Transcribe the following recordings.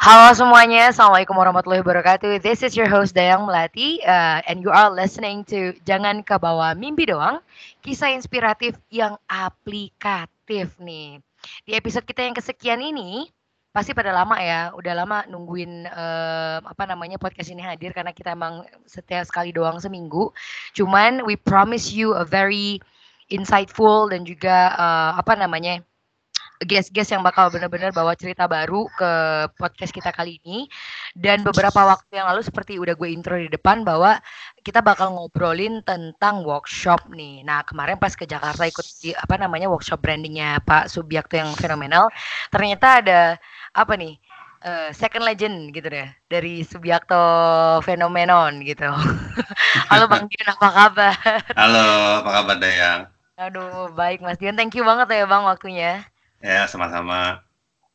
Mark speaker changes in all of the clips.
Speaker 1: Halo semuanya, Assalamualaikum warahmatullahi wabarakatuh. This is your host Dayang Melati uh, and you are listening to Jangan ke bawah mimpi doang, kisah inspiratif yang aplikatif nih. Di episode kita yang kesekian ini, pasti pada lama ya, udah lama nungguin uh, apa namanya podcast ini hadir karena kita emang setiap sekali doang seminggu. Cuman we promise you a very insightful dan juga uh, apa namanya guest-guest yang bakal benar-benar bawa cerita baru ke podcast kita kali ini. Dan beberapa waktu yang lalu seperti udah gue intro di depan bahwa kita bakal ngobrolin tentang workshop nih. Nah kemarin pas ke Jakarta ikut di, apa namanya workshop brandingnya Pak Subiakto yang fenomenal. Ternyata ada apa nih uh, second legend gitu deh dari Subiakto Fenomenon gitu. Halo Bang Dion apa kabar?
Speaker 2: Halo apa kabar Dayang?
Speaker 1: Aduh baik Mas Dion, thank you banget ya Bang waktunya.
Speaker 2: Ya, sama-sama.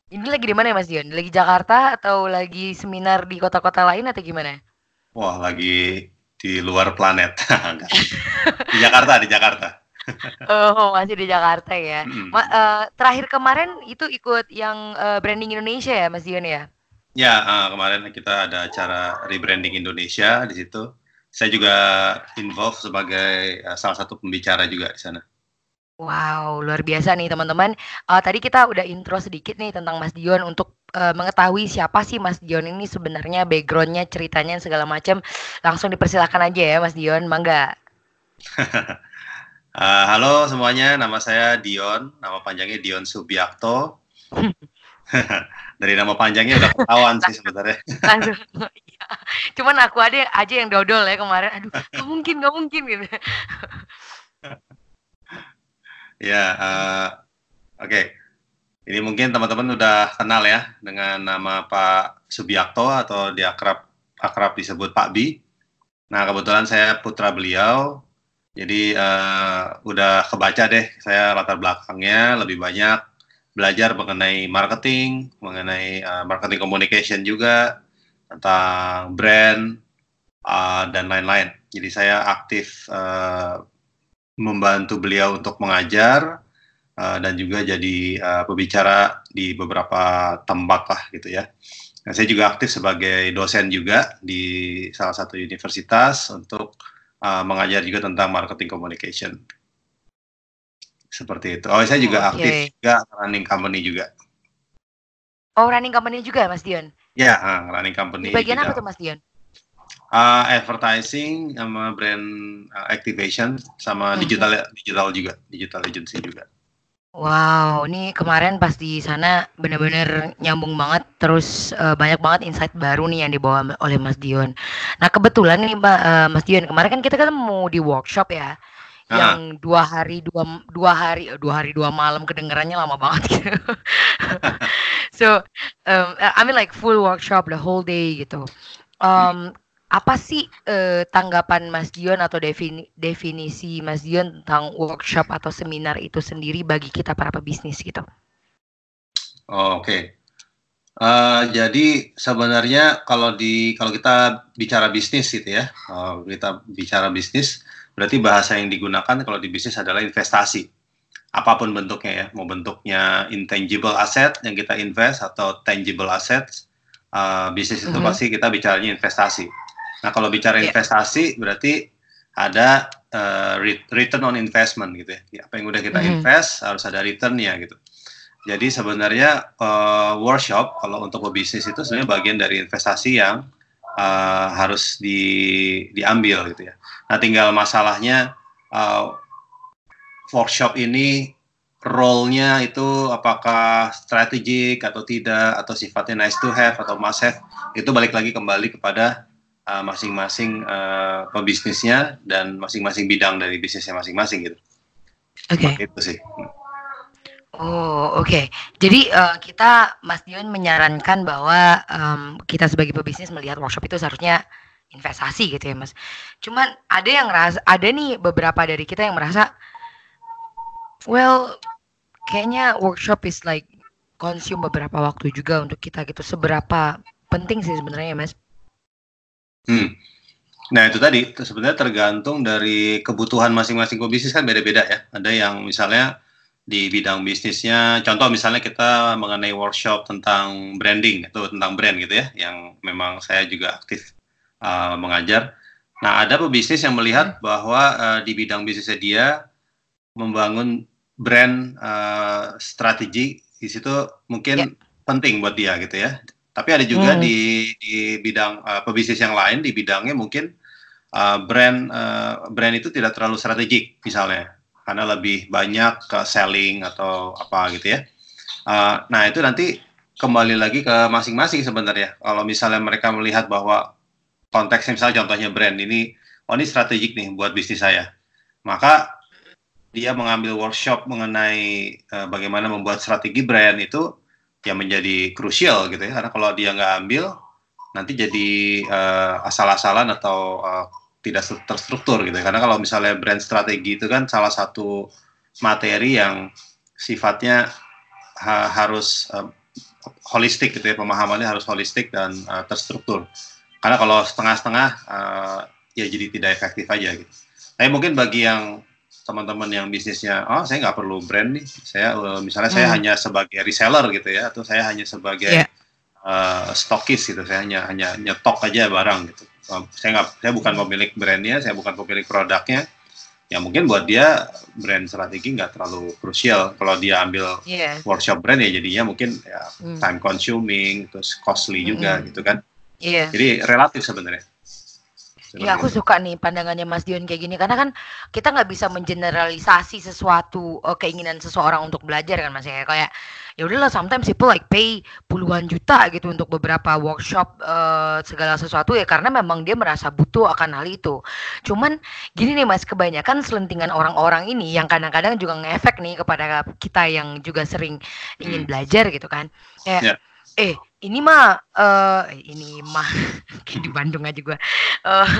Speaker 1: Ini lagi di mana ya Mas Dion? Lagi Jakarta atau lagi seminar di kota-kota lain atau gimana?
Speaker 2: Wah, lagi di luar planet. di Jakarta, di Jakarta.
Speaker 1: oh, masih di Jakarta ya. Hmm. Ma uh, terakhir kemarin itu ikut yang uh, branding Indonesia ya, Mas Dion ya?
Speaker 2: Ya, uh, kemarin kita ada acara rebranding Indonesia di situ. Saya juga involve sebagai uh, salah satu pembicara juga di sana.
Speaker 1: Wow, luar biasa nih teman-teman. Uh, tadi kita udah intro sedikit nih tentang Mas Dion untuk uh, mengetahui siapa sih Mas Dion ini sebenarnya backgroundnya, ceritanya segala macam. Langsung dipersilakan aja ya Mas Dion, mangga.
Speaker 2: uh, halo semuanya, nama saya Dion, nama panjangnya Dion Subiakto. Dari nama panjangnya udah ketahuan sih sebenarnya.
Speaker 1: Iya. Cuman aku ada aja yang dodol ya kemarin. Aduh, gak mungkin, gak mungkin gitu.
Speaker 2: Ya, uh, oke. Okay. Ini mungkin teman-teman udah kenal ya dengan nama Pak Subiakto atau di akrab akrab disebut Pak Bi. Nah kebetulan saya putra beliau, jadi uh, udah kebaca deh saya latar belakangnya lebih banyak belajar mengenai marketing, mengenai uh, marketing communication juga tentang brand uh, dan lain-lain. Jadi saya aktif uh, membantu beliau untuk mengajar uh, dan juga jadi uh, pembicara di beberapa tempat lah gitu ya. Nah, saya juga aktif sebagai dosen juga di salah satu universitas untuk uh, mengajar juga tentang marketing communication. Seperti itu. Oh, saya juga okay. aktif juga running company juga.
Speaker 1: Oh, running company juga Mas Dion?
Speaker 2: Ya, uh, running company.
Speaker 1: Di bagian apa tuh Mas Dion?
Speaker 2: Uh, advertising sama brand uh, activation sama hmm. digital digital juga digital agency juga
Speaker 1: Wow, ini kemarin pas di sana bener-bener nyambung banget, terus uh, banyak banget insight baru nih yang dibawa oleh Mas Dion. Nah kebetulan nih Mbak uh, Mas Dion kemarin kan kita kan mau di workshop ya, ah. yang dua hari dua dua hari dua hari dua malam kedengarannya lama banget gitu. so um, I mean like full workshop the whole day gitu. Um, apa sih eh, tanggapan Mas Dion atau defini definisi Mas Dion tentang workshop atau seminar itu sendiri bagi kita para pebisnis gitu?
Speaker 2: Oh, Oke, okay. uh, jadi sebenarnya kalau di kalau kita bicara bisnis gitu ya, uh, kita bicara bisnis, berarti bahasa yang digunakan kalau di bisnis adalah investasi, apa pun bentuknya ya, mau bentuknya intangible asset yang kita invest atau tangible assets, uh, bisnis itu mm -hmm. pasti kita bicaranya investasi Nah, kalau bicara yeah. investasi berarti ada uh, return on investment gitu ya. Apa yang udah kita mm. invest harus ada returnnya gitu. Jadi sebenarnya uh, workshop kalau untuk pebisnis itu sebenarnya bagian dari investasi yang uh, harus di, diambil gitu ya. Nah tinggal masalahnya uh, workshop ini role-nya itu apakah strategik atau tidak atau sifatnya nice to have atau must have itu balik lagi kembali kepada masing-masing uh, pebisnisnya dan masing-masing bidang dari bisnisnya masing-masing gitu.
Speaker 1: Oke.
Speaker 2: Itu sih.
Speaker 1: Oh, oke. Jadi uh, kita Mas Dion menyarankan bahwa um, kita sebagai pebisnis melihat workshop itu seharusnya investasi gitu ya, Mas. Cuman ada yang merasa ada nih beberapa dari kita yang merasa well, kayaknya workshop is like consume beberapa waktu juga untuk kita gitu. Seberapa penting sih sebenarnya, Mas?
Speaker 2: Hmm. Nah itu tadi sebenarnya tergantung dari kebutuhan masing-masing pebisnis kan beda-beda ya. Ada yang misalnya di bidang bisnisnya, contoh misalnya kita mengenai workshop tentang branding atau tentang brand gitu ya, yang memang saya juga aktif uh, mengajar. Nah ada pebisnis yang melihat bahwa uh, di bidang bisnisnya dia membangun brand uh, strategi di situ mungkin yeah. penting buat dia gitu ya. Tapi ada juga hmm. di di bidang uh, pebisnis yang lain di bidangnya mungkin uh, brand uh, brand itu tidak terlalu strategik misalnya karena lebih banyak ke selling atau apa gitu ya. Uh, nah itu nanti kembali lagi ke masing-masing sebenarnya. Kalau misalnya mereka melihat bahwa konteksnya misalnya contohnya brand ini, oh ini strategik nih buat bisnis saya, maka dia mengambil workshop mengenai uh, bagaimana membuat strategi brand itu yang menjadi krusial gitu ya. Karena kalau dia nggak ambil, nanti jadi uh, asal-asalan atau uh, tidak terstruktur gitu. Karena kalau misalnya brand strategi itu kan salah satu materi yang sifatnya ha harus uh, holistik gitu ya, pemahamannya harus holistik dan uh, terstruktur. Karena kalau setengah-setengah uh, ya jadi tidak efektif aja gitu. Tapi mungkin bagi yang teman-teman yang bisnisnya, oh saya nggak perlu brand nih, saya uh, misalnya hmm. saya hanya sebagai reseller gitu ya, atau saya hanya sebagai yeah. uh, stokis gitu, saya hanya hanya nyetok aja barang gitu saya nggak saya bukan pemilik brandnya saya bukan pemilik produknya ya mungkin buat dia brand strategi nggak terlalu krusial kalau dia ambil yeah. workshop brand ya jadinya mungkin ya mm. time consuming terus costly juga mm. gitu kan yeah. jadi relatif sebenarnya
Speaker 1: Iya aku suka nih pandangannya Mas Dion kayak gini karena kan kita nggak bisa mengeneralisasi sesuatu uh, keinginan seseorang untuk belajar kan Mas ya kayak ya udahlah sometimes people like pay puluhan juta gitu untuk beberapa workshop uh, segala sesuatu ya karena memang dia merasa butuh akan hal itu. Cuman gini nih Mas kebanyakan selentingan orang-orang ini yang kadang-kadang juga ngefek nih kepada kita yang juga sering ingin hmm. belajar gitu kan. Kayak yeah. eh ini mah uh, ini mah di Bandung aja gue uh,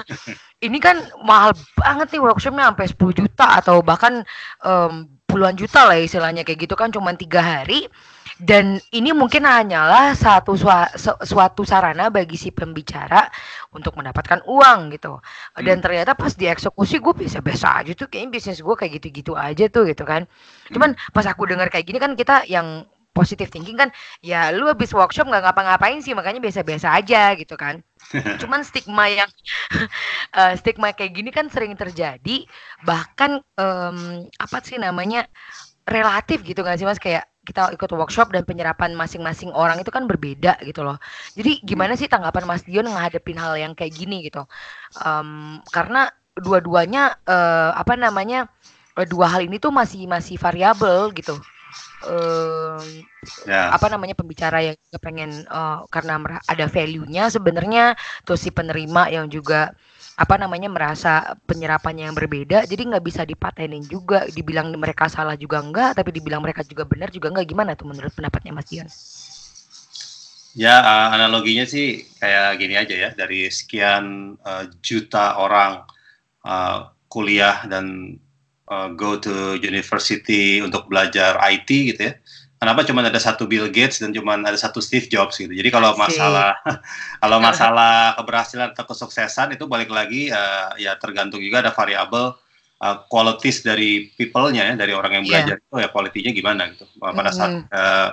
Speaker 1: ini kan mahal banget nih workshopnya sampai 10 juta atau bahkan um, puluhan juta lah istilahnya kayak gitu kan cuma tiga hari dan ini mungkin hanyalah satu suatu sarana bagi si pembicara untuk mendapatkan uang gitu dan hmm. ternyata pas dieksekusi gue bisa biasa aja tuh kayaknya bisnis gue kayak gitu-gitu aja tuh gitu kan cuman hmm. pas aku dengar kayak gini kan kita yang positive thinking kan ya lu habis workshop nggak ngapa-ngapain sih makanya biasa-biasa aja gitu kan cuman stigma yang uh, stigma kayak gini kan sering terjadi bahkan um, apa sih namanya relatif gitu kan sih mas kayak kita ikut workshop dan penyerapan masing-masing orang itu kan berbeda gitu loh. Jadi gimana sih tanggapan Mas Dion menghadapin hal yang kayak gini gitu? Um, karena dua-duanya uh, apa namanya dua hal ini tuh masih masih variabel gitu uh, yeah. apa namanya pembicara yang juga pengen uh, karena ada value-nya sebenarnya terus si penerima yang juga apa namanya merasa penyerapannya yang berbeda jadi nggak bisa dipatenin juga dibilang mereka salah juga enggak tapi dibilang mereka juga benar juga enggak gimana tuh menurut pendapatnya Mas Dion?
Speaker 2: Ya uh, analoginya sih kayak gini aja ya dari sekian uh, juta orang uh, kuliah dan uh, go to university untuk belajar IT gitu ya. Kenapa cuma ada satu Bill Gates dan cuma ada satu Steve Jobs gitu. Jadi kalau masalah kalau masalah keberhasilan atau kesuksesan itu balik lagi uh, ya tergantung juga ada variabel uh, qualities dari people-nya ya, dari orang yang iya. belajar yeah. itu ya kualitinya gimana gitu. Pada saat mm -hmm. uh,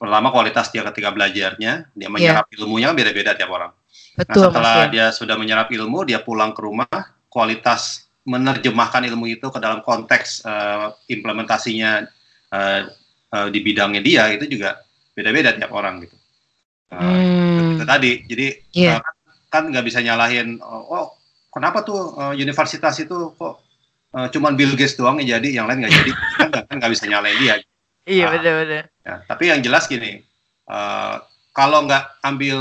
Speaker 2: pertama kualitas dia ketika belajarnya, dia menyerap yeah. ilmunya kan beda-beda tiap orang. Nah, Betul, nah, setelah mas, dia sudah menyerap ilmu, dia pulang ke rumah, kualitas menerjemahkan ilmu itu ke dalam konteks uh, implementasinya uh, uh, di bidangnya dia itu juga beda-beda tiap orang gitu. Uh, hmm. itu, tadi, jadi yeah. uh, kan nggak bisa nyalahin oh, oh kenapa tuh uh, universitas itu kok uh, cuman Bill Gates doang yang jadi, yang lain nggak jadi, kan nggak kan nggak bisa nyalain dia.
Speaker 1: Iya
Speaker 2: Ah.
Speaker 1: betul betul.
Speaker 2: Ya, tapi yang jelas gini, uh, kalau nggak ambil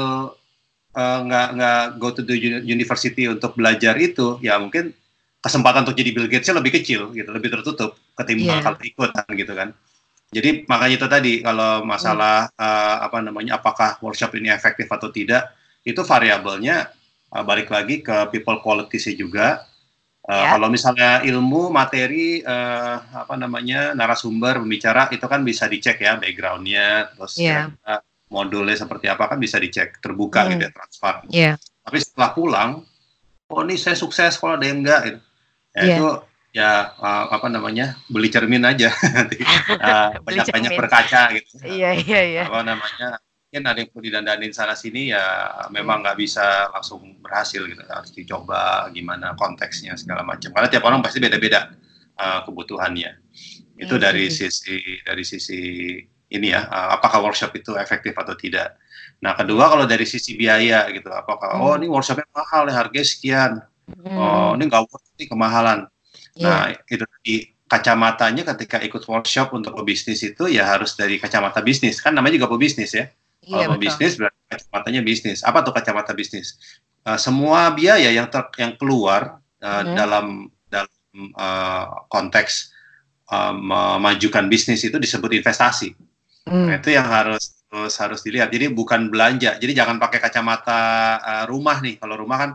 Speaker 2: uh, nggak nggak go to the uni- university untuk belajar itu, ya mungkin kesempatan untuk jadi Bill Gates lebih kecil gitu, lebih tertutup ketimbang
Speaker 1: Iya.
Speaker 2: kalau ikut kan gitu kan. Jadi makanya itu tadi kalau masalah uh, apa namanya apakah workshop ini efektif atau tidak, itu variabelnya uh, balik lagi ke people qualities juga. Uh,
Speaker 1: Ya.
Speaker 2: Kalau misalnya ilmu, materi, uh, apa namanya narasumber, pembicara itu kan bisa dicek ya backgroundnya, terus
Speaker 1: Iya.
Speaker 2: kira-kira modulnya seperti apa kan bisa dicek, terbuka
Speaker 1: Hmm.
Speaker 2: gitu ya, transparan.
Speaker 1: Iya.
Speaker 2: Tapi setelah pulang, oh ini saya sukses kalau ada yang enggak, gitu. Ya
Speaker 1: Iya.
Speaker 2: itu ya uh, apa namanya beli cermin aja nanti uh,
Speaker 1: Beli
Speaker 2: banyak-banyak
Speaker 1: cermin.
Speaker 2: berkaca gitu.
Speaker 1: Iya iya iya.
Speaker 2: Apa namanya mungkin ada yang perlu didandanin sana sini ya memang nggak bisa langsung berhasil gitu harus dicoba gimana konteksnya segala macam karena tiap orang pasti beda-beda uh, kebutuhannya itu
Speaker 1: Iya,
Speaker 2: dari sisi dari sisi ini ya uh, apakah workshop itu efektif atau tidak nah kedua kalau dari sisi biaya gitu apakah
Speaker 1: Hmm.
Speaker 2: oh ini workshopnya mahal ya harganya sekian
Speaker 1: Hmm,
Speaker 2: oh ini nggak worth it, kemahalan
Speaker 1: iya.
Speaker 2: Nah, itu tadi kacamatanya ketika ikut workshop untuk pebisnis itu ya harus dari kacamata bisnis. Kan namanya juga pebisnis ya.
Speaker 1: Iya
Speaker 2: Kalau pebisnis berarti kacamatanya bisnis. Apa tuh kacamata bisnis? Uh, semua biaya yang ter- yang keluar uh,
Speaker 1: Mhm.
Speaker 2: dalam dalam uh, konteks uh, memajukan bisnis itu disebut investasi.
Speaker 1: Hmm,
Speaker 2: Nah, itu yang harus harus harus dilihat. Jadi bukan belanja. Jadi jangan pakai kacamata uh, rumah nih. Kalau rumah kan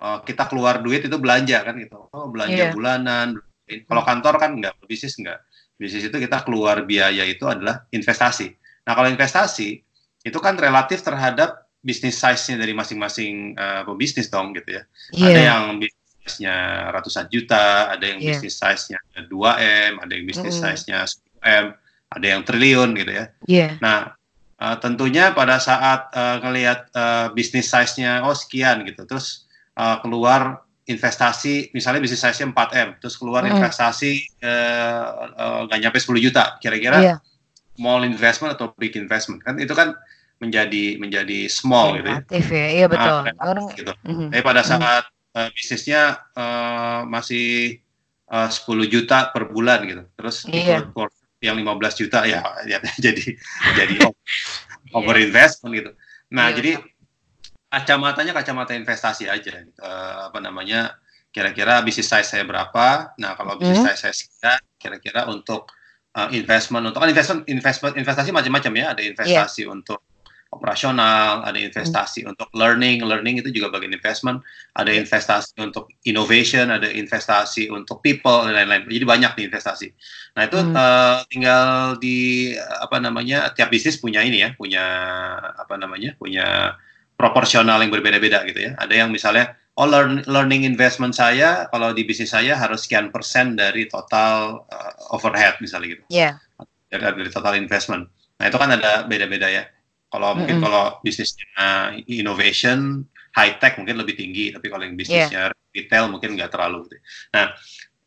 Speaker 2: uh, kita keluar duit itu belanja kan gitu. Oh, belanja
Speaker 1: Iya.
Speaker 2: bulanan. Kalau kantor kan enggak, bisnis enggak. Bisnis itu kita keluar biaya itu adalah investasi. Nah, kalau investasi itu kan relatif terhadap bisnis size-nya dari masing-masing uh, pebisnis dong gitu ya. Ada
Speaker 1: Iya.
Speaker 2: yang bisnis size-nya ratusan juta, ada yang
Speaker 1: Iya.
Speaker 2: bisnis size-nya 2M, ada yang bisnis
Speaker 1: Mm-mm.
Speaker 2: size-nya 10M, ada yang triliun gitu ya.
Speaker 1: Iya.
Speaker 2: Nah, eh, tentunya pada saat eh, ngelihat eh, bisnis size-nya oh sekian gitu, terus eh, keluar investasi, misalnya bisnis size-nya 4M, terus keluar
Speaker 1: Mm.
Speaker 2: investasi eh, eh, nggak nyampe 10 juta, kira-kira
Speaker 1: Iya.
Speaker 2: small investment atau big investment kan itu kan menjadi menjadi small gitu ya.
Speaker 1: Ya. Iya betul.
Speaker 2: Ah, relatif
Speaker 1: Orang
Speaker 2: gitu.
Speaker 1: Mhm.
Speaker 2: Tapi pada saat eh, bisnisnya eh, masih eh, 10 juta per bulan gitu, terus
Speaker 1: Iya.
Speaker 2: yang 15 juta ya, ya jadi jadi over investment gitu. Nah,
Speaker 1: Iya,
Speaker 2: jadi kacamatanya kacamata investasi aja. gitu. Eh, apa namanya? Kira-kira bisnis size saya berapa? Nah, kalau bisnis
Speaker 1: Hmm.
Speaker 2: size saya sekian, kira-kira untuk eh, investment untuk kan investment investment investasi macam-macam ya. Ada investasi untuk operasional, ada investasi untuk learning, learning itu juga bagian investment, ada
Speaker 1: Iya.
Speaker 2: investasi untuk innovation, ada investasi untuk people dan lain-lain. Jadi banyak nih investasi. Nah itu
Speaker 1: Hmm.
Speaker 2: eh, tinggal di apa namanya tiap bisnis punya ini ya, punya apa namanya, punya proporsional yang berbeda-beda gitu ya. Ada yang misalnya oh learn- learning investment saya kalau di bisnis saya harus sekian persen dari total eh, overhead misalnya gitu
Speaker 1: Iya.
Speaker 2: dari, dari total investment. Nah itu kan ada beda-beda ya. Kalau mungkin
Speaker 1: Mm-mm.
Speaker 2: kalau bisnisnya innovation, high tech mungkin lebih tinggi, tapi kalau yang bisnisnya retail mungkin nggak terlalu. Gitu. Nah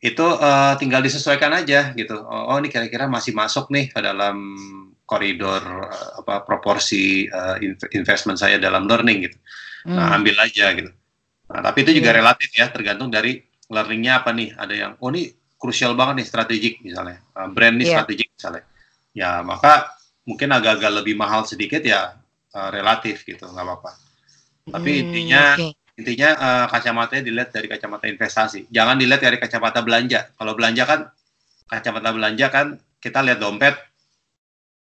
Speaker 2: itu eh, tinggal disesuaikan aja gitu. Oh, oh, ini kira-kira masih masuk nih ke dalam koridor eh, apa proporsi inv- investment saya dalam learning gitu. Nah
Speaker 1: Hmm.
Speaker 2: ambil aja gitu. Nah tapi itu juga
Speaker 1: Iya.
Speaker 2: relatif ya, tergantung dari learningnya apa nih. Ada yang oh ini krusial banget nih strategik misalnya, Eh, brand nih
Speaker 1: Iya.
Speaker 2: strategik misalnya. Ya maka mungkin agak-agak lebih mahal sedikit ya eh, relatif gitu, nggak apa-apa. Tapi
Speaker 1: Hmm,
Speaker 2: intinya
Speaker 1: oke.
Speaker 2: Intinya eh, kacamatanya dilihat dari kacamata investasi, jangan dilihat dari kacamata belanja. Kalau belanja kan kacamata belanja kan kita lihat dompet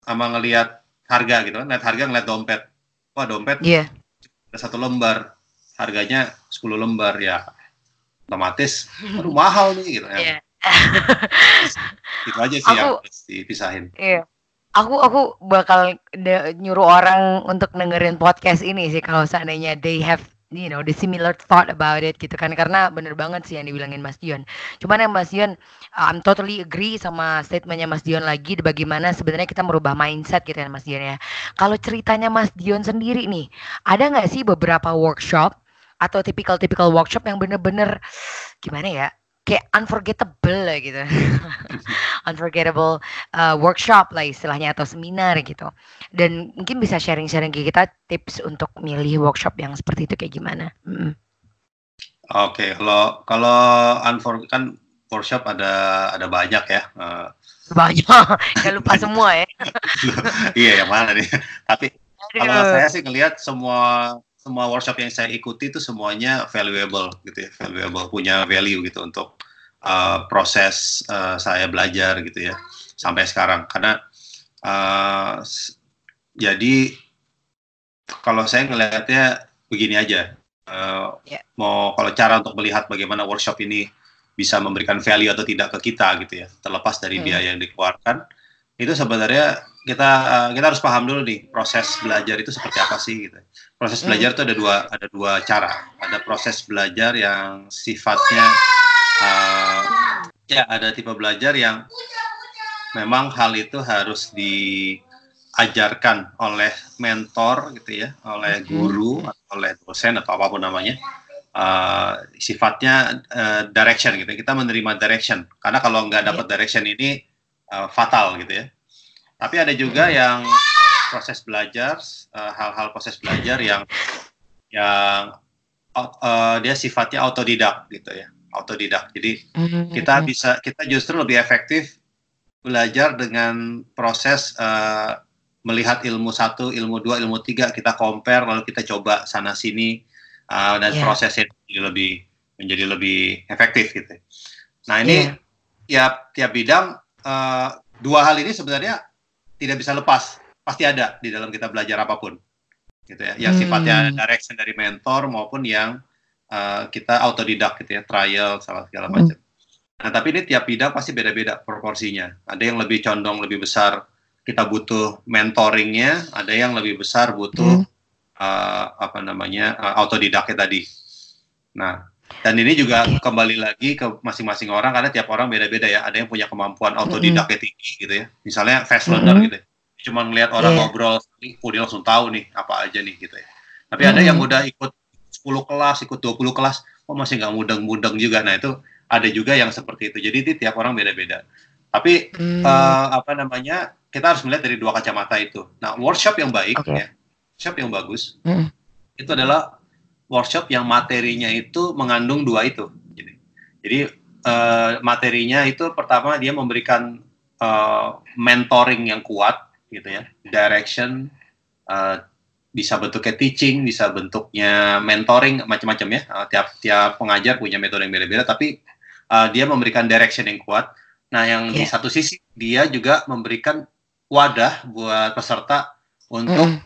Speaker 2: sama ngelihat harga gitu kan, lihat harga ngelihat dompet. Wah dompet ada satu lembar harganya 10 lembar ya otomatis aduh mahal nih gitu ya
Speaker 1: Iya.
Speaker 2: itu aja sih yang
Speaker 1: Aku-
Speaker 2: harus dipisahin
Speaker 1: Iya. Aku aku bakal nyuruh orang untuk dengerin podcast ini sih kalau seandainya they have you know the similar thought about it gitu kan karena bener banget sih yang dibilangin Mas Dion. Cuman yang Mas Dion I'm totally agree sama statementnya Mas Dion lagi bagaimana sebenarnya kita merubah mindset gitu ya Mas Dion ya. Kalau ceritanya Mas Dion sendiri nih, ada nggak sih beberapa workshop atau tipikal-tipikal workshop yang bener-bener gimana ya? Kayak unforgettable lah gitu. unforgettable uh, workshop lah istilahnya atau seminar gitu. Dan mungkin bisa sharing-sharing ke kita tips untuk milih workshop yang seperti itu kayak gimana. Mm.
Speaker 2: oke kalau kalau unfor kan workshop ada ada banyak ya. Uh,
Speaker 1: banyak, jangan lupa semua ya.
Speaker 2: iya yang mana nih? Tapi kalau saya sih ngelihat semua semua workshop yang saya ikuti itu semuanya valuable gitu ya, valuable punya value gitu untuk uh, proses uh, saya belajar gitu ya sampai sekarang. Karena uh, jadi kalau saya ngelihatnya begini aja, uh, yeah. mau kalau cara untuk melihat bagaimana workshop ini bisa memberikan value atau tidak ke kita gitu ya, terlepas dari hmm. biaya yang dikeluarkan, itu sebenarnya kita uh, kita harus paham dulu nih proses belajar itu seperti apa sih gitu. Proses hmm. belajar itu ada dua ada dua cara. Ada proses belajar yang sifatnya uh, ya ada tipe belajar yang memang hal itu harus diajarkan oleh mentor gitu ya, oleh hmm. guru atau oleh dosen atau apa pun namanya. Uh, sifatnya uh, direction gitu. Kita menerima direction karena kalau nggak dapat iya. direction ini uh, fatal gitu ya tapi ada juga yang proses belajar, eh, hal-hal uh, proses belajar yang yang uh, dia sifatnya autodidak gitu ya, autodidak. Jadi mm-hmm. kita bisa kita justru lebih efektif belajar dengan proses uh, melihat ilmu satu, ilmu dua, ilmu tiga, kita compare lalu kita coba sana sini uh, dan yeah. prosesnya menjadi lebih menjadi lebih efektif gitu. Nah ini yeah. tiap tiap bidang uh, dua hal ini sebenarnya tidak bisa lepas. Pasti ada di dalam kita belajar apa pun. Gitu ya. Yang hmm. sifatnya direction dari mentor maupun yang uh, kita autodidak gitu ya. Trial salah segala hmm. macam. Nah tapi ini tiap bidang pasti beda-beda proporsinya. Ada yang lebih condong lebih besar kita butuh mentoringnya. Ada yang lebih besar butuh hmm. uh, apa namanya uh, autodidaknya tadi. Nah dan ini juga kembali lagi ke masing-masing orang karena tiap orang beda-beda ya. Ada yang punya kemampuan autodidaknya tinggi gitu ya. Misalnya fast learner gitu. Ya. Cuma ngelihat orang yeah. ngobrol oh dia langsung tahu nih apa aja nih gitu ya. Tapi mm -hmm. ada yang udah ikut 10 kelas, ikut 20 kelas, kok masih nggak mudeng-mudeng juga. Nah itu ada juga yang seperti itu. Jadi itu tiap orang beda-beda. Tapi mm. uh, apa namanya kita harus melihat dari dua kacamata itu. Nah workshop yang baik okay. ya, workshop yang bagus mm. itu adalah workshop yang materinya itu mengandung dua itu. Jadi, jadi uh, materinya itu pertama dia memberikan uh, mentoring yang kuat, gitu ya, direction, uh, bisa bentuknya teaching, bisa bentuknya mentoring, macam-macam ya. Uh, tiap tiap pengajar punya metode yang beda-beda, tapi uh, dia memberikan direction yang kuat. Nah, yang yeah. di satu sisi dia juga memberikan wadah buat peserta untuk mm.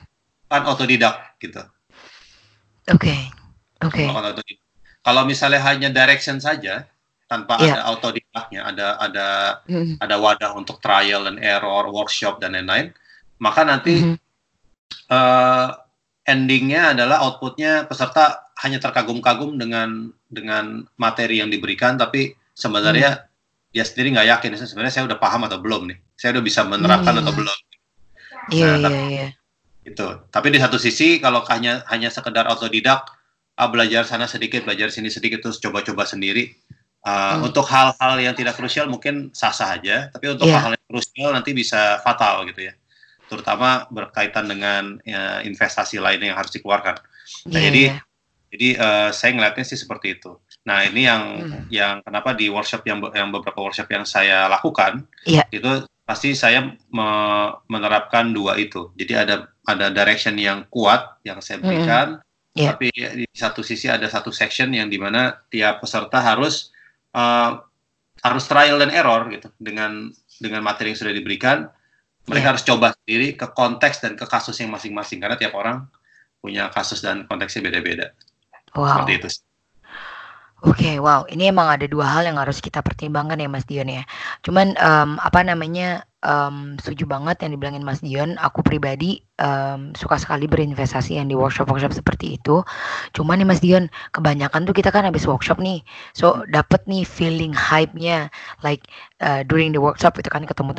Speaker 2: kan otodidak gitu.
Speaker 1: Oke. Okay. Oke.
Speaker 2: Okay. Kalau misalnya hanya direction saja tanpa yeah. ada autodidaknya, ada ada mm. ada wadah untuk trial and error, workshop dan lain-lain, maka nanti mm -hmm. uh, endingnya adalah outputnya peserta hanya terkagum-kagum dengan dengan materi yang diberikan, tapi sebenarnya mm. dia sendiri nggak yakin sebenarnya saya udah paham atau belum nih, saya udah bisa menerapkan mm. atau belum.
Speaker 1: Iya nah, iya iya.
Speaker 2: Itu. Tapi di satu sisi kalau hanya hanya sekedar autodidak uh, belajar sana sedikit, belajar sini sedikit, terus coba-coba sendiri. Uh, hmm. Untuk hal-hal yang tidak krusial mungkin sah-sah aja, tapi untuk yeah. hal-hal yang krusial nanti bisa fatal gitu ya. Terutama berkaitan dengan ya, investasi lainnya yang harus dikeluarkan. Nah, yeah, jadi yeah. jadi uh, saya ngeliatnya sih seperti itu. Nah ini yang hmm. yang kenapa di workshop yang yang beberapa workshop yang saya lakukan yeah. itu pasti saya me menerapkan dua itu. Jadi ada ada direction yang kuat yang saya berikan, hmm Yeah. Tapi di satu sisi ada satu section yang di mana tiap peserta harus uh, harus trial dan error gitu dengan dengan materi yang sudah diberikan. Mereka yeah. harus coba sendiri ke konteks dan ke kasus yang masing-masing karena tiap orang punya kasus dan konteksnya beda-beda.
Speaker 1: Wow. Seperti itu. Oke, okay, wow, ini emang ada dua hal yang harus kita pertimbangkan ya Mas Dion ya. Cuman um, apa namanya um, setuju banget yang dibilangin Mas Dion. Aku pribadi um, suka sekali berinvestasi yang di workshop-workshop seperti itu. Cuman nih Mas Dion, kebanyakan tuh kita kan habis workshop nih, so dapet nih feeling hype-nya, like uh, during the workshop itu kan ketemu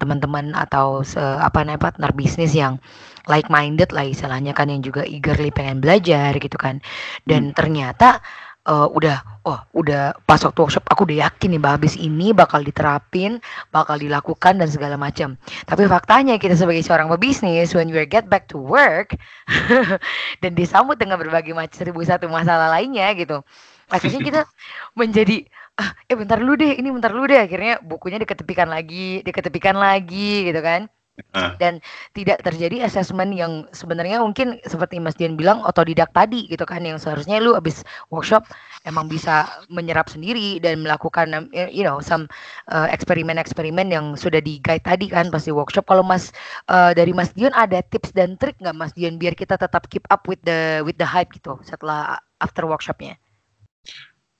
Speaker 1: teman-teman atau se apa namanya partner bisnis yang like minded lah istilahnya kan yang juga eagerly pengen belajar gitu kan. Dan hmm. ternyata uh, udah oh udah pas waktu workshop aku udah yakin nih habis ini bakal diterapin, bakal dilakukan dan segala macam. Tapi faktanya kita sebagai seorang pebisnis when we get back to work dan disambut dengan berbagai macam seribu satu masalah lainnya gitu. Akhirnya kita menjadi ah, eh bentar lu deh, ini bentar lu deh. Akhirnya bukunya diketepikan lagi, diketepikan lagi gitu kan.
Speaker 2: Ah.
Speaker 1: Dan tidak terjadi assessment yang sebenarnya mungkin seperti Mas Dian bilang otodidak tadi gitu kan yang seharusnya lu habis workshop emang bisa menyerap sendiri dan melakukan you know some uh, eksperimen-eksperimen yang sudah di guide tadi kan pasti workshop. Kalau Mas uh, dari Mas Dion ada tips dan trik nggak Mas Dion biar kita tetap keep up with the with the hype gitu setelah after workshopnya?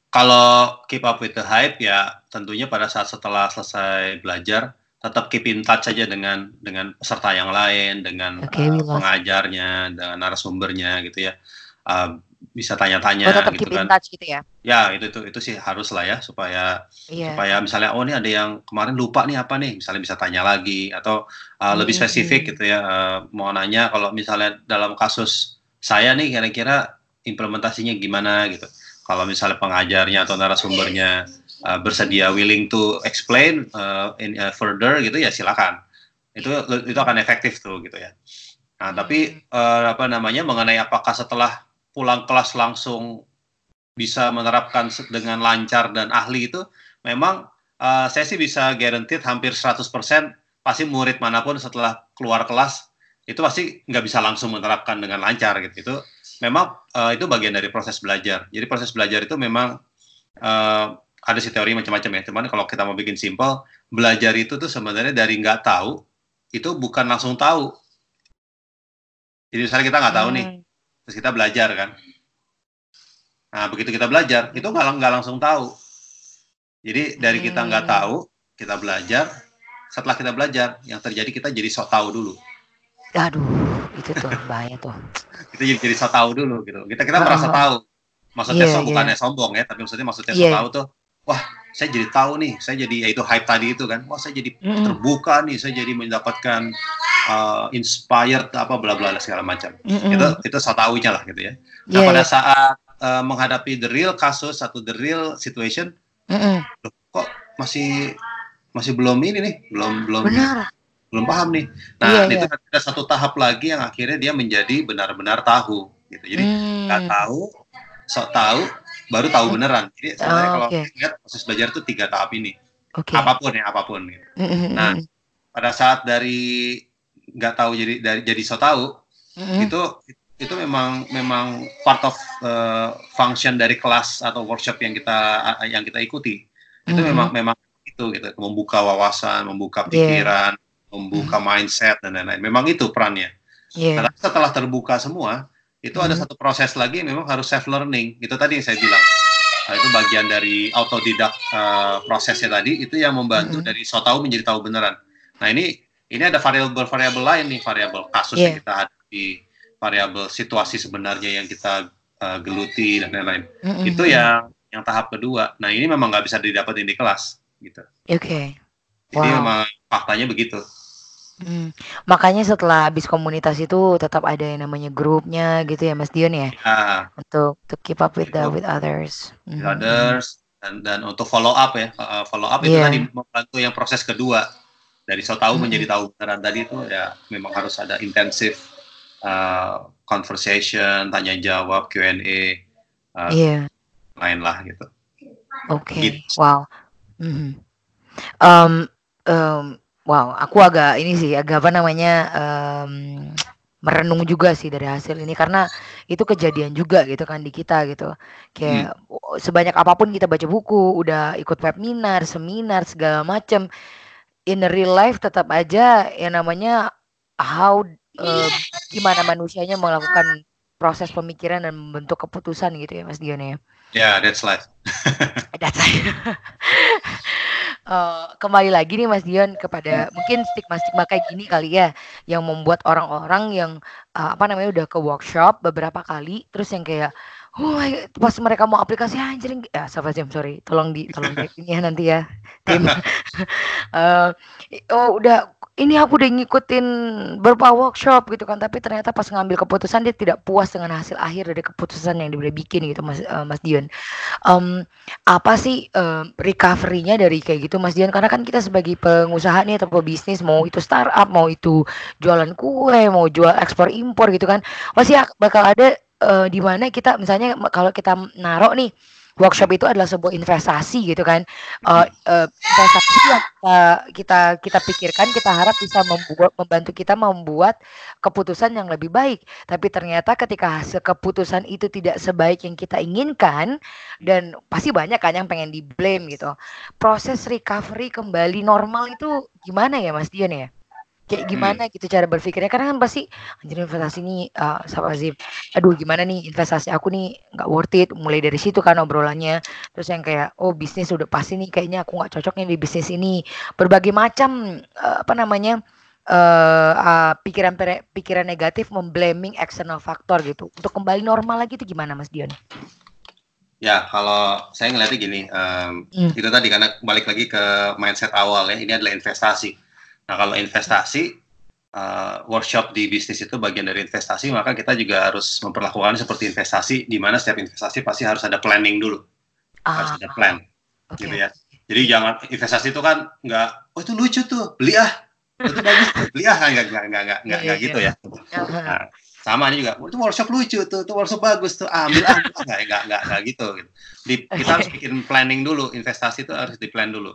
Speaker 2: Kalau keep up with the hype ya tentunya pada saat setelah selesai belajar tetap keep in touch saja dengan dengan peserta yang lain, dengan
Speaker 1: Oke,
Speaker 2: uh,
Speaker 1: lost.
Speaker 2: pengajarnya, dengan narasumbernya gitu ya. Uh, bisa tanya-tanya
Speaker 1: Oh tetap
Speaker 2: gitu
Speaker 1: keep in
Speaker 2: kan.
Speaker 1: touch gitu ya?
Speaker 2: Ya itu itu itu sih harus lah ya supaya
Speaker 1: Iya.
Speaker 2: supaya misalnya oh ini ada yang kemarin lupa nih apa nih misalnya bisa tanya lagi atau uh, lebih
Speaker 1: Mm,
Speaker 2: spesifik
Speaker 1: mm.
Speaker 2: gitu ya uh, mau nanya kalau misalnya dalam kasus saya nih kira-kira implementasinya gimana gitu kalau misalnya pengajarnya atau narasumbernya uh, bersedia willing to explain uh, in uh, further gitu ya silakan. Itu itu akan efektif tuh gitu ya. Nah tapi uh, apa namanya mengenai apakah setelah pulang kelas langsung bisa menerapkan dengan lancar dan ahli itu memang uh, saya sih bisa guaranteed hampir 100% pasti murid mana pun setelah keluar kelas itu pasti nggak bisa langsung menerapkan dengan lancar gitu. Itu memang uh, itu bagian dari proses belajar. Jadi proses belajar itu memang uh, ada sih teori macam-macam ya cuman kalau kita mau bikin simple belajar itu tuh sebenarnya dari nggak tahu itu bukan langsung tahu jadi misalnya kita nggak tahu nih
Speaker 1: Hmm.
Speaker 2: terus kita belajar kan nah begitu kita belajar itu nggak nggak langsung tahu jadi dari kita nggak
Speaker 1: Hmm.
Speaker 2: tahu kita belajar setelah kita belajar yang terjadi kita jadi sok tahu dulu
Speaker 1: Aduh, itu tuh bahaya tuh.
Speaker 2: kita jadi jadi sok tahu dulu gitu kita kita merasa
Speaker 1: ah.
Speaker 2: tahu maksudnya
Speaker 1: Iya,
Speaker 2: sok
Speaker 1: iya.
Speaker 2: bukannya sombong ya tapi maksudnya maksudnya
Speaker 1: Iya.
Speaker 2: sok tahu tuh wah saya jadi tahu nih saya jadi ya itu hype tadi itu kan wah saya jadi terbuka nih saya jadi mendapatkan uh, inspired apa bla bla segala macam
Speaker 1: Mm-mm.
Speaker 2: itu itu sok tahunya lah gitu ya nah pada
Speaker 1: iya.
Speaker 2: saat uh, menghadapi the real kasus atau the real situation
Speaker 1: Mm-mm.
Speaker 2: loh, kok masih masih belum ini nih belum belum
Speaker 1: Benar.
Speaker 2: belum paham nih nah
Speaker 1: Iya,
Speaker 2: itu
Speaker 1: iya.
Speaker 2: ada satu tahap lagi yang akhirnya dia menjadi benar-benar tahu gitu jadi nggak
Speaker 1: Hmm.
Speaker 2: tahu sok tahu baru tahu beneran jadi sebenarnya
Speaker 1: Oh,
Speaker 2: kalau
Speaker 1: oke.
Speaker 2: lihat proses belajar itu tiga tahap ini
Speaker 1: Oke.
Speaker 2: apa pun ya apa pun gitu.
Speaker 1: Mm-mm.
Speaker 2: Nah, pada saat dari nggak tahu jadi dari jadi sok tahu
Speaker 1: Mm-mm.
Speaker 2: itu itu memang memang part of uh, function dari kelas atau workshop yang kita yang kita ikuti itu
Speaker 1: Mhm.
Speaker 2: memang memang itu gitu membuka wawasan membuka pikiran membuka mindset dan lain-lain memang itu perannya
Speaker 1: Iya.
Speaker 2: Nah, setelah terbuka semua itu ada
Speaker 1: Mhm.
Speaker 2: satu proses lagi memang harus self learning itu tadi yang saya bilang Nah, itu bagian dari autodidak uh, prosesnya tadi itu yang membantu
Speaker 1: Mhm.
Speaker 2: dari so tahu menjadi tahu beneran nah ini ini ada variabel-variabel lain nih variabel kasus yang
Speaker 1: Iya.
Speaker 2: kita hadapi variabel situasi sebenarnya yang kita uh, geluti dan lain-lain
Speaker 1: Mm-mm.
Speaker 2: itu yang yang tahap kedua nah ini memang nggak bisa didapetin di kelas gitu
Speaker 1: Oke.
Speaker 2: jadi
Speaker 1: Wow.
Speaker 2: memang faktanya begitu
Speaker 1: Hmm. Makanya setelah habis komunitas itu tetap ada yang namanya grupnya gitu ya Mas Dion ya
Speaker 2: nah
Speaker 1: untuk to keep up with the
Speaker 2: Itu.
Speaker 1: with others.
Speaker 2: with
Speaker 1: Mhm.
Speaker 2: others dan dan untuk follow up ya uh, follow up itu
Speaker 1: Iya.
Speaker 2: tadi membantu yang proses kedua dari so tahu
Speaker 1: Mhm.
Speaker 2: menjadi tahu beneran tadi itu ya memang harus ada intensif uh, conversation tanya jawab Q&A uh,
Speaker 1: Iya.
Speaker 2: lain lah gitu
Speaker 1: Oke.
Speaker 2: Gitu.
Speaker 1: Wow. Mhm. Em, em, wow, aku agak ini sih agak apa namanya em, merenung juga sih dari hasil ini karena itu kejadian juga gitu kan di kita gitu. Kayak oh, sebanyak apa pun kita baca buku, udah ikut webinar, seminar segala macam, in the real life tetap aja yang namanya how eh, gimana manusianya melakukan proses pemikiran dan membentuk keputusan gitu ya Mas Dion ya.
Speaker 2: Ya that's life.
Speaker 1: That's Eh, kembali lagi nih Mas Dion kepada mungkin stigma-stigma kayak gini kali ya yang membuat orang-orang yang eh, apa namanya udah ke workshop beberapa kali terus yang kayak oh my God," pas mereka mau aplikasi anjir ya sahabat jam sorry. Tolong di tolong di ini ya nanti ya. Tim. Eh, oh udah ini aku udah ngikutin beberapa workshop gitu kan tapi ternyata pas ngambil keputusan dia tidak puas dengan hasil akhir dari keputusan yang dia udah bikin gitu Mas eh, Mas Dion. Em, apa sih eh, recovery-nya dari kayak gitu Mas Dian? Karena kan kita sebagai pengusaha nih atau pebisnis mau itu startup, mau itu jualan kue, mau jual ekspor impor gitu kan, pasti ak- bakal ada eh, di mana kita misalnya kalau kita naruh nih workshop itu adalah sebuah investasi gitu kan. Uh, uh, investasi yang kita, kita kita pikirkan, kita harap bisa membuat membantu kita membuat keputusan yang lebih baik. Tapi ternyata ketika hasil keputusan itu tidak sebaik yang kita inginkan dan pasti banyak kan yang pengen di blame gitu. Proses recovery kembali normal itu gimana ya Mas Dion ya? Kayak
Speaker 2: Hmm.
Speaker 1: gimana gitu cara berpikirnya karena kan pasti anjir investasi nih uh, sama Azim aduh gimana nih investasi aku nih nggak worth it mulai dari situ kan obrolannya terus yang kayak oh bisnis udah pasti nih kayaknya aku nggak cocok nih di bisnis ini berbagai macam uh, apa namanya eh uh, pikiran pikiran negatif memblaming external factor gitu untuk kembali normal lagi itu gimana Mas Dion?
Speaker 2: Ya, kalau saya ngeliatnya gini, em,
Speaker 1: Hmm.
Speaker 2: itu tadi karena balik lagi ke mindset awal ya, ini adalah investasi. Nah, kalau investasi, eh, workshop di bisnis itu bagian dari investasi, maka kita juga harus memperlakukan seperti investasi, di mana setiap investasi pasti harus ada planning dulu, harus
Speaker 1: Ah,
Speaker 2: ada plan,
Speaker 1: oke.
Speaker 2: gitu ya. Jadi jangan investasi itu kan nggak, oh itu lucu tuh, beli ah, itu bagus tuh, beli ah, nggak nggak nggak nggak nggak
Speaker 1: Iya,
Speaker 2: nggak
Speaker 1: iya.
Speaker 2: gitu ya.
Speaker 1: Aha.
Speaker 2: Nah, sama ini juga itu workshop lucu tuh itu workshop bagus tuh ah, ambil ah nggak nggak nggak gitu, gitu. Di, kita harus bikin planning dulu investasi itu harus di plan dulu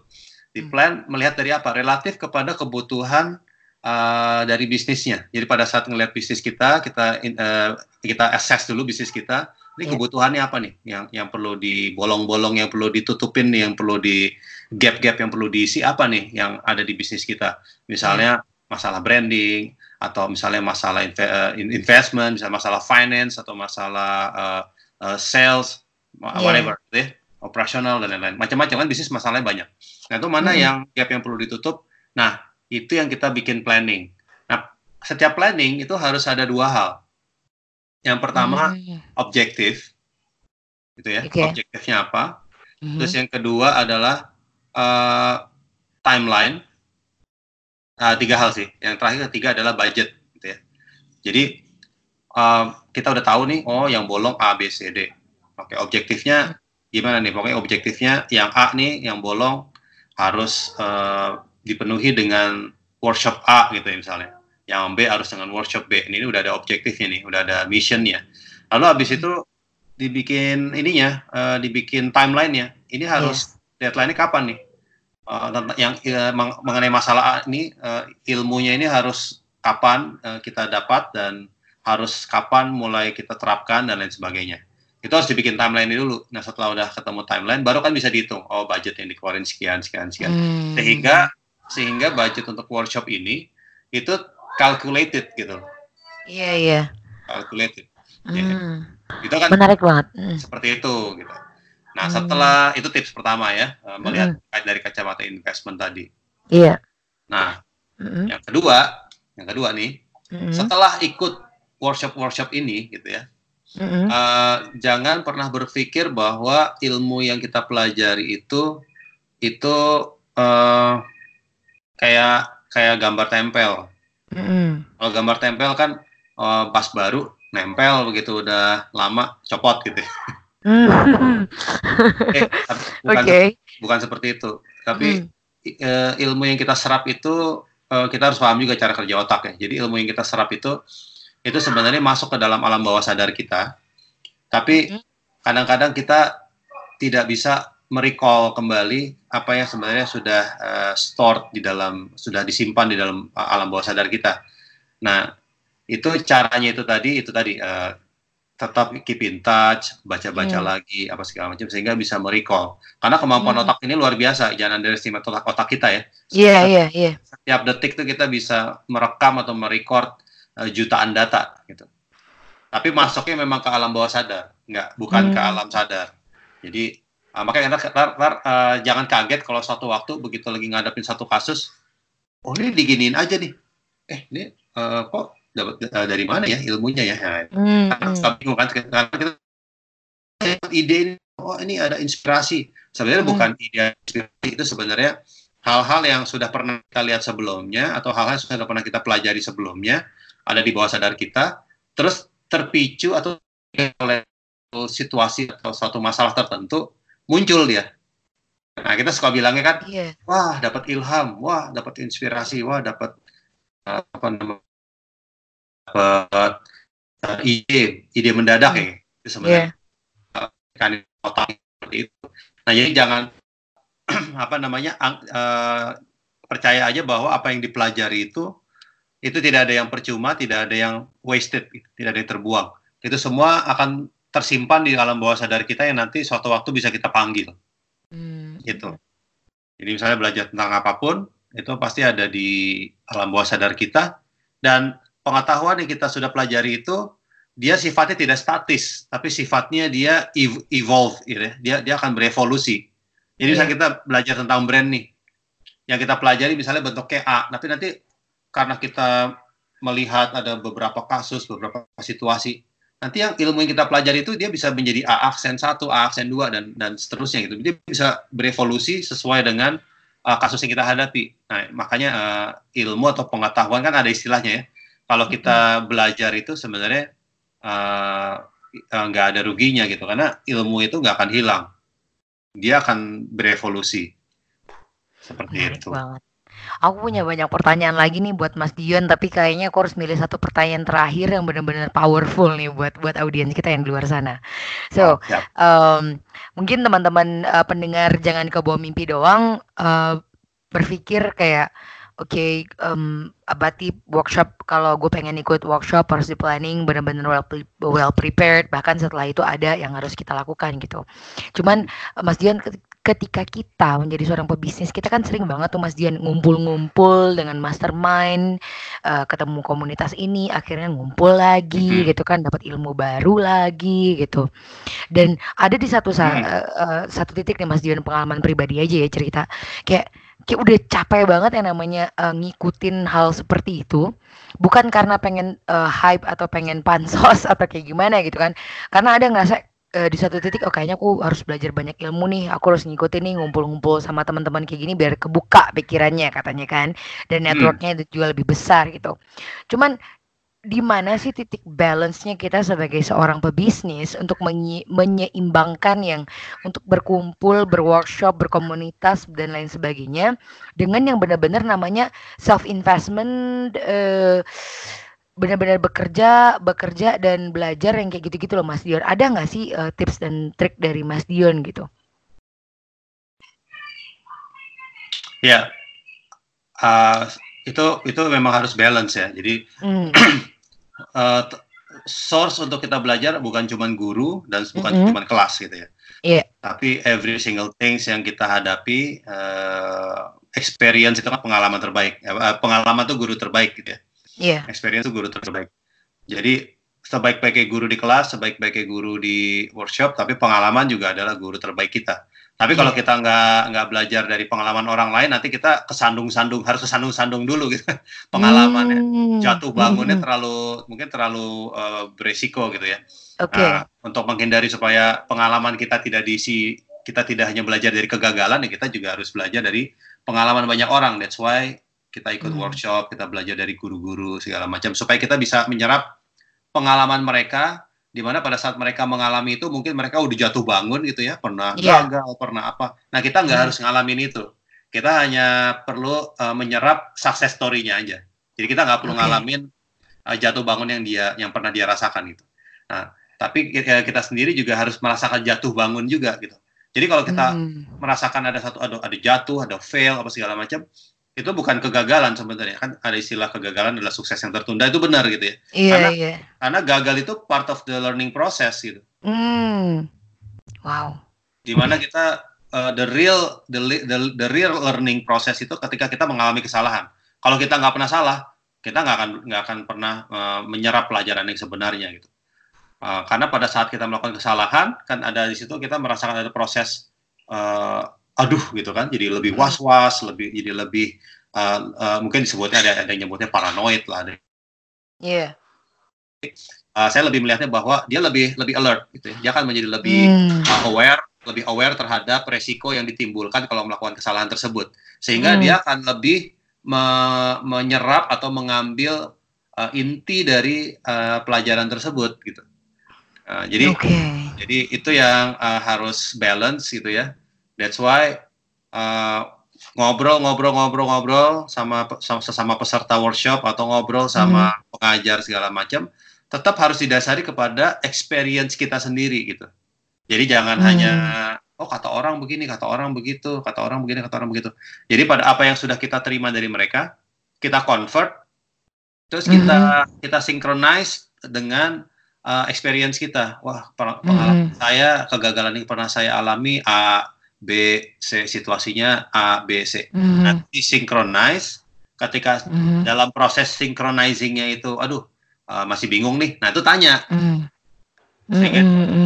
Speaker 2: di plan melihat dari apa relatif kepada kebutuhan uh, dari bisnisnya jadi pada saat ngelihat bisnis kita kita uh, kita assess dulu bisnis kita ini
Speaker 1: Iya.
Speaker 2: kebutuhannya apa nih yang yang perlu dibolong-bolong yang perlu ditutupin yang perlu di gap-gap yang perlu diisi apa nih yang ada di bisnis kita misalnya masalah branding atau misalnya masalah inve- uh, in- investment, misalnya masalah finance atau masalah uh, uh, sales,
Speaker 1: Yeah.
Speaker 2: whatever, ya, operasional dan lain-lain. Macam-macam kan bisnis masalahnya banyak. Nah itu mana
Speaker 1: Hmm.
Speaker 2: yang gap yang perlu ditutup? Nah itu yang kita bikin planning. Nah setiap planning itu harus ada dua hal. Yang pertama
Speaker 1: Hmm.
Speaker 2: objektif, gitu ya.
Speaker 1: Oke.
Speaker 2: Objektifnya apa?
Speaker 1: Mhm.
Speaker 2: Terus yang kedua adalah uh, timeline. Ah, tiga hal sih. Yang terakhir ketiga adalah budget, gitu ya. Jadi uh, kita udah tahu nih, oh yang bolong A, B, C, D. Oke, objektifnya gimana nih? Pokoknya objektifnya yang A nih, yang bolong harus uh, dipenuhi dengan workshop A gitu ya misalnya. Yang B harus dengan workshop B. Ini udah ada objektifnya nih, udah ada missionnya. Lalu habis itu dibikin ininya, uh, dibikin timelinenya. Ini harus deadline-nya kapan nih? Uh, yang uh, meng- mengenai masalah ini uh, ilmunya ini harus kapan uh, kita dapat dan harus kapan mulai kita terapkan dan lain sebagainya. Itu harus dibikin timeline dulu. Nah setelah udah ketemu timeline, baru kan bisa dihitung. Oh budget yang dikeluarin sekian, sekian, sekian.
Speaker 1: Hmm.
Speaker 2: Sehingga sehingga budget untuk workshop ini itu calculated gitu,
Speaker 1: Iya iya.
Speaker 2: calculated. Ya.
Speaker 1: Hmm.
Speaker 2: Itu kan
Speaker 1: Menarik banget. Hmm.
Speaker 2: seperti itu gitu. Nah,
Speaker 1: Hmm.
Speaker 2: setelah itu tips pertama ya, eh, melihat dari kacamata investment tadi.
Speaker 1: Iya.
Speaker 2: Nah,
Speaker 1: Hmm.
Speaker 2: yang kedua, yang kedua nih,
Speaker 1: Hmm.
Speaker 2: setelah ikut workshop-workshop ini gitu ya,
Speaker 1: Hmm.
Speaker 2: eh, jangan pernah berpikir bahwa ilmu yang kita pelajari itu itu eh, kayak kayak gambar tempel.
Speaker 1: Hmm.
Speaker 2: Kalau gambar tempel kan eh, pas baru nempel begitu udah lama copot gitu.
Speaker 1: Hmm.
Speaker 2: Eh, bukan
Speaker 1: Oke.
Speaker 2: bukan seperti itu. Tapi i- eh, ilmu yang kita serap itu kita harus paham juga cara kerja otak ya. Jadi ilmu yang kita serap itu itu sebenarnya masuk ke dalam alam bawah sadar kita. Tapi kadang-kadang kita tidak bisa merecall kembali apa yang sebenarnya sudah eh, stored di dalam sudah disimpan di dalam eh, alam bawah sadar kita. Nah, itu caranya itu tadi itu tadi eh, tetap keep in touch, baca-baca
Speaker 1: Hmm.
Speaker 2: lagi apa segala macam sehingga bisa merecall. Karena kemampuan
Speaker 1: Hmm.
Speaker 2: otak ini luar biasa, jangan underestimate otak, otak kita ya.
Speaker 1: Iya iya iya.
Speaker 2: Setiap detik tuh kita bisa merekam atau merecord eh, jutaan data gitu. Tapi masuknya memang ke alam bawah sadar, nggak bukan ke
Speaker 1: Hmm.
Speaker 2: alam sadar. Jadi eh, makanya ntar, ntar- ntar, eh, jangan kaget kalau suatu waktu begitu lagi ngadepin satu kasus, oh ini diginiin aja nih. Eh ini eh, kok dapat eh, dari mana ya ilmunya ya? Nah,
Speaker 1: Hmm.
Speaker 2: karena
Speaker 1: hmm.
Speaker 2: bingung kan karena kita ide ini oh ini ada inspirasi sebenarnya
Speaker 1: Hmm.
Speaker 2: bukan ide inspirasi itu sebenarnya hal-hal yang sudah pernah kita lihat sebelumnya atau hal-hal yang sudah pernah kita pelajari sebelumnya ada di bawah sadar kita terus terpicu atau oleh situasi atau suatu masalah tertentu muncul dia nah kita suka bilangnya kan
Speaker 1: Iya.
Speaker 2: wah dapat ilham wah dapat inspirasi wah dapat eh, apa namanya dapat eh, ide ide mendadak ya itu
Speaker 1: Iya.
Speaker 2: sebenarnya kan otak seperti itu. Nah jadi jangan apa namanya eh, percaya aja bahwa apa yang dipelajari itu itu tidak ada yang percuma, tidak ada yang wasted, gitu, tidak ada yang terbuang. Itu semua akan tersimpan di alam bawah sadar kita yang nanti suatu waktu bisa kita panggil
Speaker 1: Hmm.
Speaker 2: gitu. Jadi misalnya belajar tentang apa pun itu pasti ada di alam bawah sadar kita dan pengetahuan yang kita sudah pelajari itu dia sifatnya tidak statis tapi sifatnya dia ev- evolve gitu ya. Dia dia akan berevolusi. Jadi
Speaker 1: Iya.
Speaker 2: misalnya kita belajar tentang brand nih. Yang kita pelajari misalnya bentuknya A, tapi nanti karena kita melihat ada beberapa kasus, beberapa situasi nanti yang ilmu yang kita pelajari itu dia bisa menjadi A aksen 1, A aksen 2 dan dan seterusnya gitu. Dia bisa berevolusi sesuai dengan uh, kasus yang kita hadapi. Nah, makanya uh, ilmu atau pengetahuan kan ada istilahnya ya. Kalau kita belajar itu sebenarnya uh, uh, nggak ada ruginya gitu karena ilmu itu nggak akan hilang. Dia akan berevolusi. Seperti
Speaker 1: Menarik
Speaker 2: itu.
Speaker 1: banget. Aku punya banyak pertanyaan lagi nih buat Mas Dion, tapi kayaknya aku harus milih satu pertanyaan terakhir yang benar-benar powerful nih buat buat audiens kita yang di luar sana. So, um, mungkin teman-teman uh, pendengar jangan ke bawah mimpi doang uh, berpikir kayak oke em, abati workshop kalau gue pengen ikut workshop harus di planning benar-benar well, pre- well prepared bahkan setelah itu ada yang harus kita lakukan gitu cuman Mas Dian ketika kita menjadi seorang pebisnis kita kan sering banget tuh Mas Dian ngumpul-ngumpul dengan mastermind eh, ketemu komunitas ini akhirnya ngumpul lagi
Speaker 2: Mhm.
Speaker 1: gitu kan dapat ilmu baru lagi gitu dan ada di satu sa-
Speaker 2: Hmm.
Speaker 1: eh, satu titik nih Mas Dion pengalaman pribadi aja ya cerita kayak kayak udah capek banget yang namanya eh, ngikutin hal seperti itu bukan karena pengen eh, hype atau pengen pansos atau kayak gimana gitu kan karena ada ngerasa eh, di satu titik oh kayaknya aku harus belajar banyak ilmu nih. Aku harus ngikutin nih ngumpul-ngumpul sama teman-teman kayak gini biar kebuka pikirannya katanya kan. Dan
Speaker 2: Hmm.
Speaker 1: networknya itu juga lebih besar gitu. Cuman di mana sih titik balance-nya kita sebagai seorang pebisnis untuk menyeimbangkan yang untuk berkumpul, berworkshop, berkomunitas dan lain sebagainya dengan yang benar-benar namanya self investment eh, benar-benar bekerja, bekerja dan belajar yang kayak gitu-gitu loh Mas Dion. Ada nggak sih eh, tips dan trik dari Mas Dion gitu?
Speaker 2: Ya, uh, itu itu memang harus balance ya. Jadi
Speaker 1: Hmm,
Speaker 2: uh, source untuk kita belajar bukan cuma guru dan bukan
Speaker 1: Mm-mm.
Speaker 2: cuma kelas gitu ya.
Speaker 1: Iya.
Speaker 2: Tapi every single things yang kita hadapi, uh, experience itu kan pengalaman terbaik. Uh, pengalaman itu guru terbaik gitu ya.
Speaker 1: Iya.
Speaker 2: Experience itu guru terbaik. Jadi sebaik-baiknya guru di kelas, sebaik-baiknya guru di workshop, tapi pengalaman juga adalah guru terbaik kita. Tapi kalau
Speaker 1: Iya.
Speaker 2: kita nggak nggak belajar dari pengalaman orang lain, nanti kita kesandung-sandung, harus kesandung-sandung dulu gitu pengalamannya
Speaker 1: Hmm,
Speaker 2: jatuh bangunnya
Speaker 1: hmm.
Speaker 2: terlalu mungkin terlalu uh, beresiko gitu ya.
Speaker 1: Oke.
Speaker 2: Nah, untuk menghindari supaya pengalaman kita tidak diisi kita tidak hanya belajar dari kegagalan ya kita juga harus belajar dari pengalaman banyak orang. That's why kita ikut
Speaker 1: Hmm.
Speaker 2: workshop, kita belajar dari guru-guru segala macam supaya kita bisa menyerap pengalaman mereka di mana pada saat mereka mengalami itu mungkin mereka udah jatuh bangun gitu ya, pernah
Speaker 1: Iya.
Speaker 2: gagal, pernah apa. Nah, kita nggak
Speaker 1: Hmm.
Speaker 2: harus ngalamin itu. Kita hanya perlu uh, menyerap success story-nya aja. Jadi kita nggak perlu
Speaker 1: Oke.
Speaker 2: ngalamin uh, jatuh bangun yang dia yang pernah dia rasakan gitu. Nah, tapi kita, kita sendiri juga harus merasakan jatuh bangun juga gitu. Jadi kalau kita
Speaker 1: Hmm,
Speaker 2: merasakan ada satu ada, ada jatuh, ada fail apa segala macam, itu bukan kegagalan sebenarnya kan ada istilah kegagalan adalah sukses yang tertunda itu benar gitu ya.
Speaker 1: Iya,
Speaker 2: Karena-
Speaker 1: iya.
Speaker 2: Karena gagal itu part of the learning process gitu.
Speaker 1: Hmm. Wow.
Speaker 2: Di mana kita uh, the real the, the the real learning process itu ketika kita mengalami kesalahan. Kalau kita nggak pernah salah, kita nggak akan nggak akan pernah uh, menyerap pelajaran yang sebenarnya gitu. Uh, karena pada saat kita melakukan kesalahan, kan ada di situ kita merasakan ada proses uh, aduh gitu kan, jadi lebih
Speaker 1: Hmm.
Speaker 2: was-was, lebih jadi lebih uh, uh, mungkin disebutnya ada ada yang nyebutnya paranoid lah,
Speaker 1: Iya.
Speaker 2: uh, saya lebih melihatnya bahwa dia lebih lebih alert gitu ya. Dia akan menjadi lebih
Speaker 1: Hmm.
Speaker 2: uh, aware, lebih aware terhadap resiko yang ditimbulkan kalau melakukan kesalahan tersebut. Sehingga
Speaker 1: Hmm.
Speaker 2: dia akan lebih me- menyerap atau mengambil uh, inti dari uh, pelajaran tersebut gitu. Uh, jadi
Speaker 1: Oke.
Speaker 2: jadi itu yang uh, harus balance gitu ya. That's why uh, ngobrol-ngobrol-ngobrol-ngobrol sama, sesama peserta workshop atau ngobrol sama pengajar segala macam tetap harus didasari kepada experience kita sendiri gitu. Jadi jangan
Speaker 1: Hmm.
Speaker 2: hanya oh kata orang begini, kata orang begitu, kata orang begini, kata orang begitu. Jadi pada apa yang sudah kita terima dari mereka, kita convert, terus kita
Speaker 1: Mhm.
Speaker 2: kita synchronize dengan uh, experience kita. Wah, per- pengalaman
Speaker 1: Mhm.
Speaker 2: saya kegagalan yang pernah saya alami A, B, C situasinya A, B, C.
Speaker 1: Mhm.
Speaker 2: Nanti synchronize ketika
Speaker 1: Mhm.
Speaker 2: dalam proses synchronizingnya itu, aduh uh, masih bingung nih. Nah itu tanya,
Speaker 1: Mhm.
Speaker 2: sehingga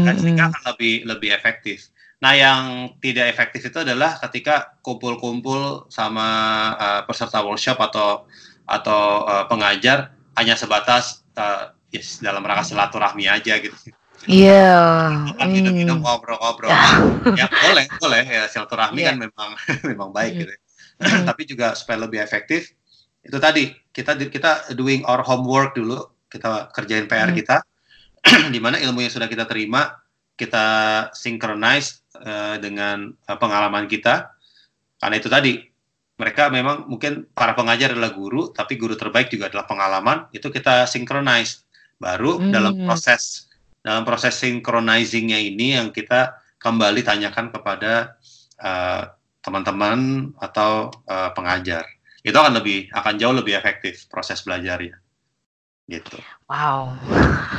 Speaker 2: dan sehingga akan lebih lebih efektif. Nah, yang tidak efektif itu adalah ketika kumpul-kumpul sama uh, peserta workshop atau atau uh, pengajar hanya sebatas uh, yes, dalam rangka silaturahmi aja gitu.
Speaker 1: Iya.
Speaker 2: Makan minum-minum
Speaker 1: Hmm.
Speaker 2: ngobrol-ngobrol. ya boleh, boleh ya silaturahmi
Speaker 1: Iya.
Speaker 2: kan memang memang baik
Speaker 1: Mhm.
Speaker 2: gitu. ya.
Speaker 1: Mhm.
Speaker 2: Tapi juga supaya lebih efektif itu tadi kita kita doing our homework dulu, kita kerjain PR
Speaker 1: Mhm.
Speaker 2: kita di mana ilmu yang sudah kita terima kita synchronize eh, dengan eh, pengalaman kita karena itu tadi mereka memang mungkin para pengajar adalah guru tapi guru terbaik juga adalah pengalaman itu kita synchronize baru
Speaker 1: Hmm.
Speaker 2: dalam proses dalam proses synchronizingnya ini yang kita kembali tanyakan kepada eh, teman-teman atau eh, pengajar itu akan lebih akan jauh lebih efektif proses belajarnya gitu
Speaker 1: Wow.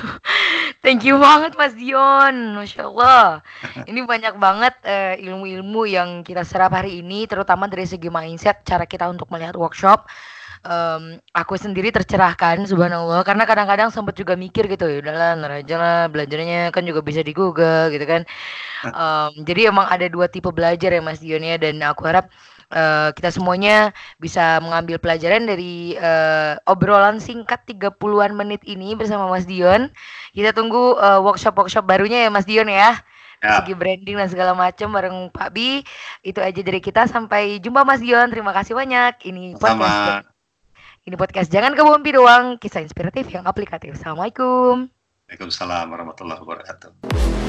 Speaker 1: Thank you banget Mas Dion. Masya Allah. Ini banyak banget eh, ilmu-ilmu yang kita serap hari ini, terutama dari segi mindset, cara kita untuk melihat workshop. Em, aku sendiri tercerahkan, subhanallah, karena kadang-kadang sempat juga mikir gitu, ya udahlah, ntar aja lah, belajarnya kan juga bisa di Google gitu kan. Em, jadi emang ada dua tipe belajar ya Mas Dion ya, dan aku harap eh, kita semuanya bisa mengambil pelajaran dari eh, obrolan singkat 30-an menit ini bersama Mas Dion. Kita tunggu eh, workshop-workshop barunya ya Mas Dion ya.
Speaker 2: Ya.
Speaker 1: Segi branding dan segala macam bareng Pak Bi. Itu aja dari kita. Sampai jumpa Mas Dion. Terima kasih banyak. Ini podcast
Speaker 2: sama
Speaker 1: ini podcast jangan kebombi doang, kisah inspiratif yang aplikatif. Assalamualaikum.
Speaker 2: Waalaikumsalam warahmatullahi wabarakatuh